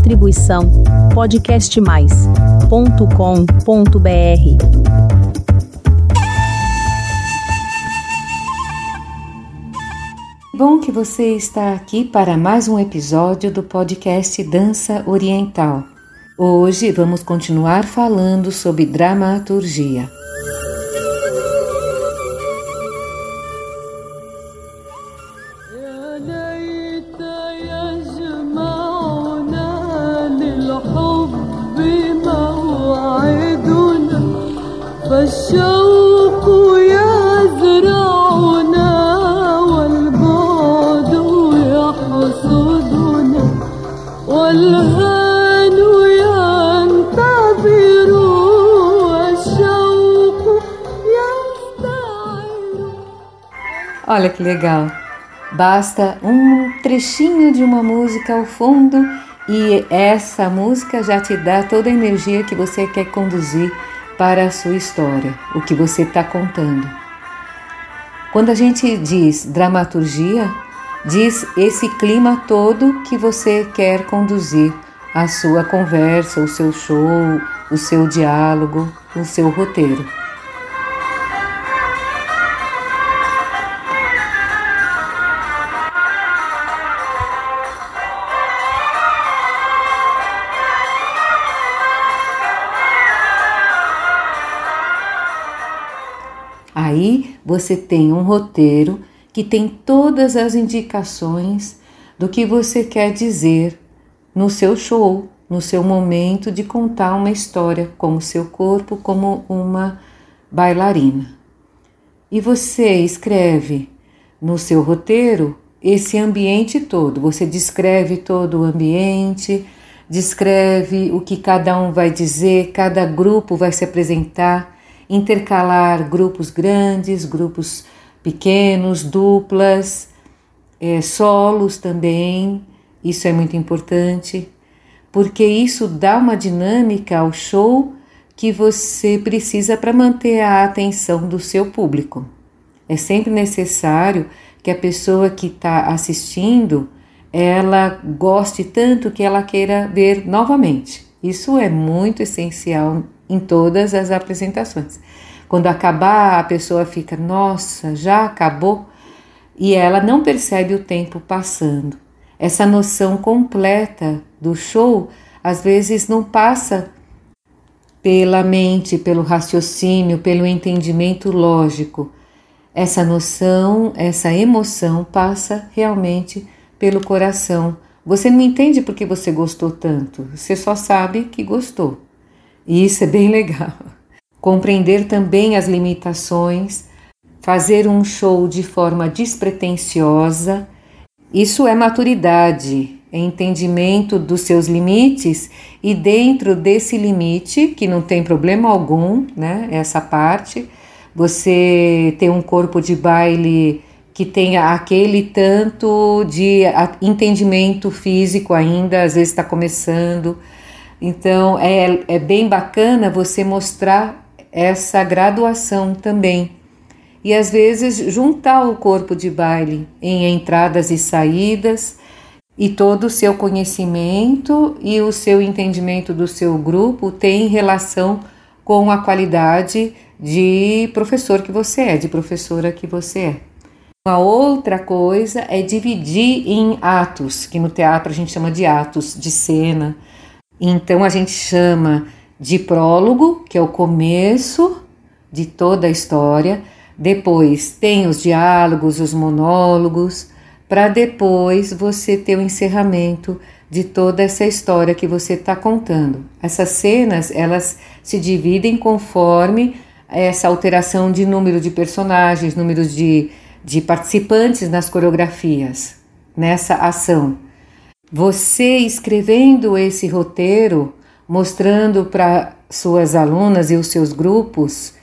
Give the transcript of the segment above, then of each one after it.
Distribuição podcastmais.com.br. Bom que você está aqui para mais um episódio do podcast Dança Oriental. Hoje vamos continuar falando sobre dramaturgia. Olha que legal! Basta um trechinho de uma música ao fundo e essa música já te dá toda a energia que você quer conduzir para a sua história, o que você está contando. Quando a gente diz dramaturgia, diz esse clima todo que você quer conduzir a sua conversa, o seu show, o seu diálogo, o seu roteiro. Aí você tem um roteiro que tem todas as indicações do que você quer dizer no seu show, no seu momento de contar uma história com o seu corpo como uma bailarina. E você escreve no seu roteiro esse ambiente todo. Você descreve todo o ambiente, descreve o que cada um vai dizer, cada grupo vai se apresentar intercalar grupos grandes, grupos pequenos, duplas, é, solos também, isso é muito importante, porque isso dá uma dinâmica ao show que você precisa para manter a atenção do seu público. É sempre necessário que a pessoa que está assistindo ela goste tanto que ela queira ver novamente. Isso é muito essencial em todas as apresentações. Quando acabar, a pessoa fica, nossa, já acabou? E ela não percebe o tempo passando. Essa noção completa do show às vezes não passa pela mente, pelo raciocínio, pelo entendimento lógico. Essa noção, essa emoção passa realmente pelo coração. Você não entende porque você gostou tanto, você só sabe que gostou. E isso é bem legal. Compreender também as limitações, fazer um show de forma despretensiosa, isso é maturidade, é entendimento dos seus limites e dentro desse limite, que não tem problema algum, né? Essa parte, você ter um corpo de baile que tenha aquele tanto de entendimento físico ainda, às vezes está começando então é, é bem bacana você mostrar essa graduação também. E às vezes juntar o corpo de baile em entradas e saídas e todo o seu conhecimento e o seu entendimento do seu grupo tem relação com a qualidade de professor que você é, de professora que você é. Uma outra coisa é dividir em atos, que no teatro a gente chama de atos de cena, então a gente chama de prólogo, que é o começo de toda a história. Depois tem os diálogos, os monólogos, para depois você ter o encerramento de toda essa história que você está contando. Essas cenas elas se dividem conforme essa alteração de número de personagens, número de, de participantes nas coreografias, nessa ação. Você escrevendo esse roteiro, mostrando para suas alunas e os seus grupos,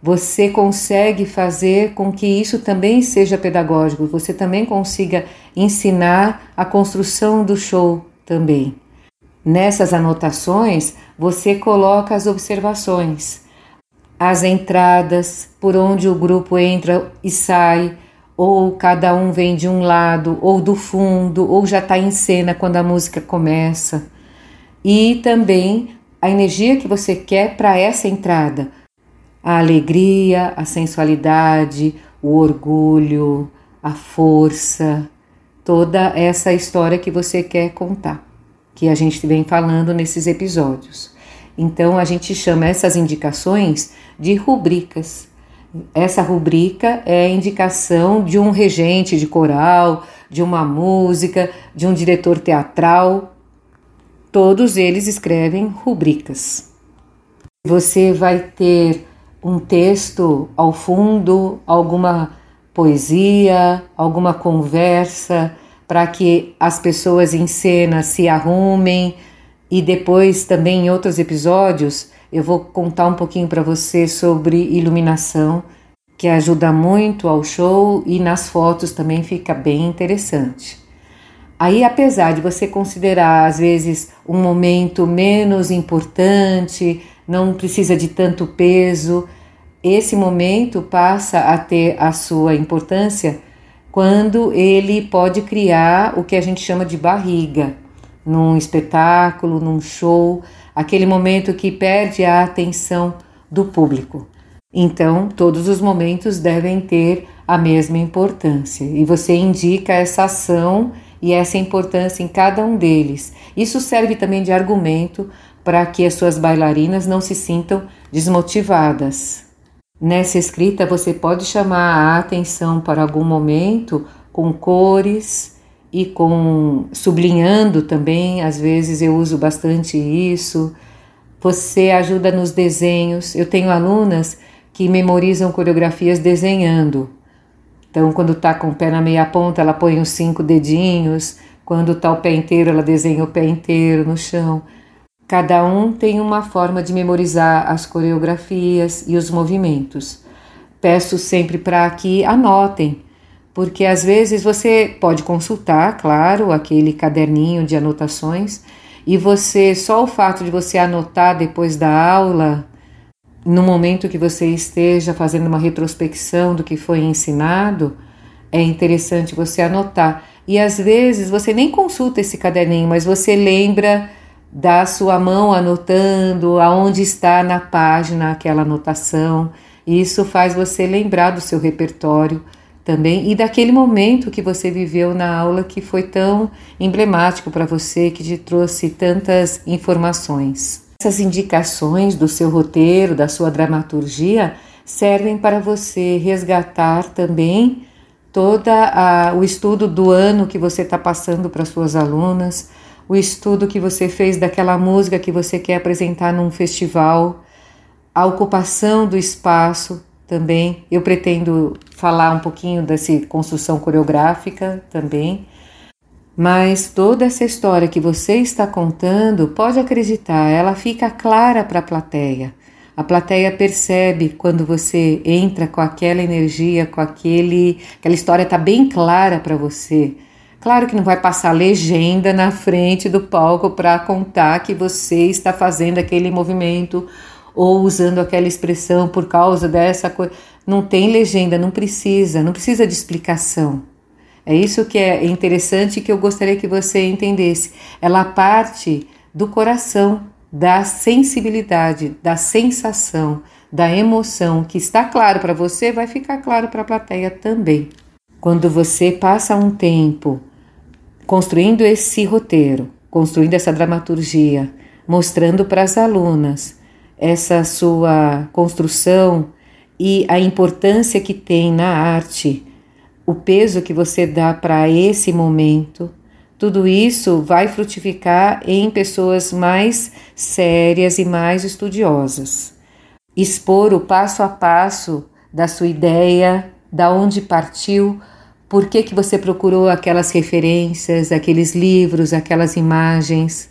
você consegue fazer com que isso também seja pedagógico, você também consiga ensinar a construção do show também. Nessas anotações, você coloca as observações, as entradas, por onde o grupo entra e sai, ou cada um vem de um lado, ou do fundo, ou já está em cena quando a música começa. e também a energia que você quer para essa entrada. A alegria, a sensualidade, o orgulho, a força, toda essa história que você quer contar, que a gente vem falando nesses episódios. Então a gente chama essas indicações de rubricas. Essa rubrica é a indicação de um regente de coral, de uma música, de um diretor teatral. Todos eles escrevem rubricas. Você vai ter um texto ao fundo, alguma poesia, alguma conversa, para que as pessoas em cena se arrumem. E depois, também em outros episódios, eu vou contar um pouquinho para você sobre iluminação, que ajuda muito ao show e nas fotos também fica bem interessante. Aí, apesar de você considerar às vezes um momento menos importante, não precisa de tanto peso, esse momento passa a ter a sua importância quando ele pode criar o que a gente chama de barriga, num espetáculo, num show, aquele momento que perde a atenção do público. Então, todos os momentos devem ter a mesma importância e você indica essa ação e essa importância em cada um deles. Isso serve também de argumento para que as suas bailarinas não se sintam desmotivadas. Nessa escrita você pode chamar a atenção para algum momento com cores e com sublinhando também, às vezes eu uso bastante isso. Você ajuda nos desenhos. Eu tenho alunas que memorizam coreografias desenhando. Então, quando está com o pé na meia ponta, ela põe os cinco dedinhos. Quando está o pé inteiro, ela desenha o pé inteiro no chão. Cada um tem uma forma de memorizar as coreografias e os movimentos. Peço sempre para que anotem, porque às vezes você pode consultar, claro, aquele caderninho de anotações, e você só o fato de você anotar depois da aula, no momento que você esteja fazendo uma retrospecção do que foi ensinado, é interessante você anotar. E às vezes você nem consulta esse caderninho, mas você lembra da sua mão anotando aonde está na página aquela anotação. Isso faz você lembrar do seu repertório também e daquele momento que você viveu na aula que foi tão emblemático para você, que te trouxe tantas informações. Essas indicações do seu roteiro, da sua dramaturgia, servem para você resgatar também todo o estudo do ano que você está passando para suas alunas, o estudo que você fez daquela música que você quer apresentar num festival, a ocupação do espaço também. Eu pretendo falar um pouquinho dessa construção coreográfica também. Mas toda essa história que você está contando, pode acreditar, ela fica clara para a plateia. A plateia percebe quando você entra com aquela energia, com aquele, aquela história está bem clara para você. Claro que não vai passar legenda na frente do palco para contar que você está fazendo aquele movimento ou usando aquela expressão por causa dessa coisa. Não tem legenda, não precisa, não precisa de explicação. É isso que é interessante que eu gostaria que você entendesse. Ela parte do coração, da sensibilidade, da sensação, da emoção que está claro para você, vai ficar claro para a plateia também. Quando você passa um tempo construindo esse roteiro, construindo essa dramaturgia, mostrando para as alunas essa sua construção e a importância que tem na arte, o peso que você dá para esse momento, tudo isso vai frutificar em pessoas mais sérias e mais estudiosas. Expor o passo a passo da sua ideia, da onde partiu, por que, que você procurou aquelas referências, aqueles livros, aquelas imagens?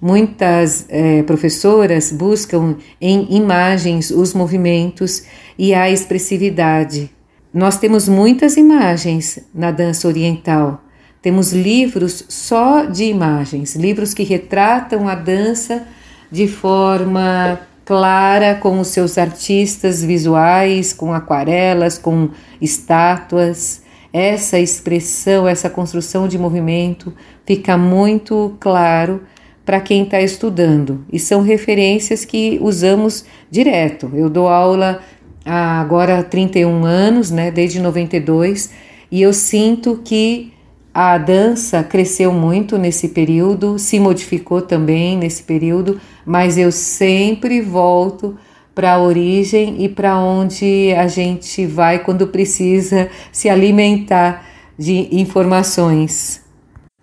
Muitas é, professoras buscam em imagens os movimentos e a expressividade. Nós temos muitas imagens na dança oriental. Temos livros só de imagens, livros que retratam a dança de forma clara com os seus artistas visuais, com aquarelas, com estátuas essa expressão, essa construção de movimento fica muito claro para quem está estudando e são referências que usamos direto. Eu dou aula há agora 31 anos, né, desde 92, e eu sinto que a dança cresceu muito nesse período, se modificou também nesse período, mas eu sempre volto para a origem e para onde a gente vai quando precisa se alimentar de informações.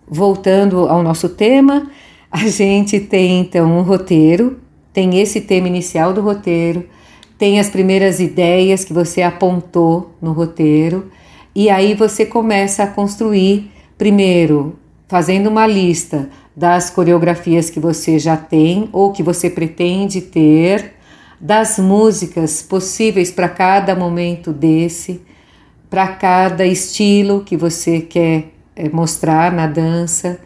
Voltando ao nosso tema, a gente tem então um roteiro, tem esse tema inicial do roteiro, tem as primeiras ideias que você apontou no roteiro, e aí você começa a construir, primeiro, fazendo uma lista das coreografias que você já tem ou que você pretende ter, das músicas possíveis para cada momento desse, para cada estilo que você quer eh, mostrar na dança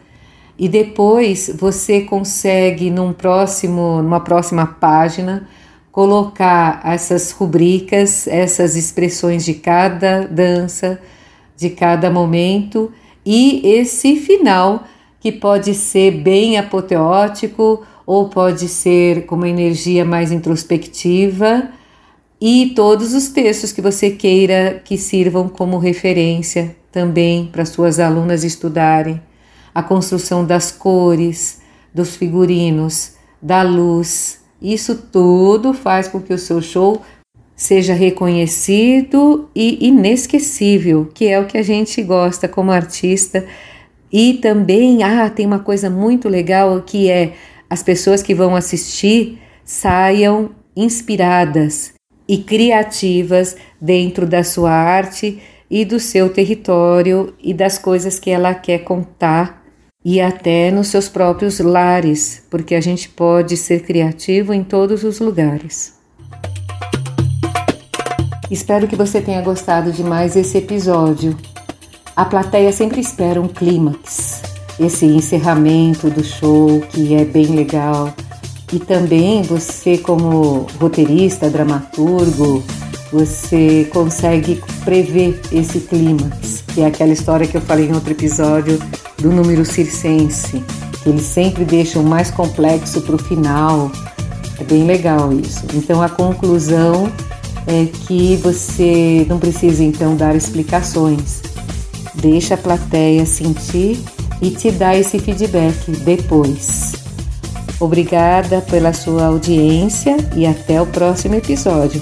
e depois você consegue num próximo, numa próxima página colocar essas rubricas, essas expressões de cada dança, de cada momento e esse final que pode ser bem apoteótico ou pode ser com uma energia mais introspectiva e todos os textos que você queira que sirvam como referência também para suas alunas estudarem a construção das cores, dos figurinos, da luz. Isso tudo faz com que o seu show seja reconhecido e inesquecível, que é o que a gente gosta como artista. E também, ah, tem uma coisa muito legal que é as pessoas que vão assistir saiam inspiradas e criativas dentro da sua arte e do seu território e das coisas que ela quer contar e até nos seus próprios lares, porque a gente pode ser criativo em todos os lugares. Espero que você tenha gostado de mais esse episódio. A plateia sempre espera um clímax, esse encerramento do show que é bem legal. E também você, como roteirista, dramaturgo, você consegue prever esse clímax, que é aquela história que eu falei em outro episódio do número circense, que eles sempre deixam mais complexo para o final. É bem legal isso. Então a conclusão é que você não precisa então dar explicações. Deixa a plateia sentir e te dá esse feedback depois. Obrigada pela sua audiência e até o próximo episódio.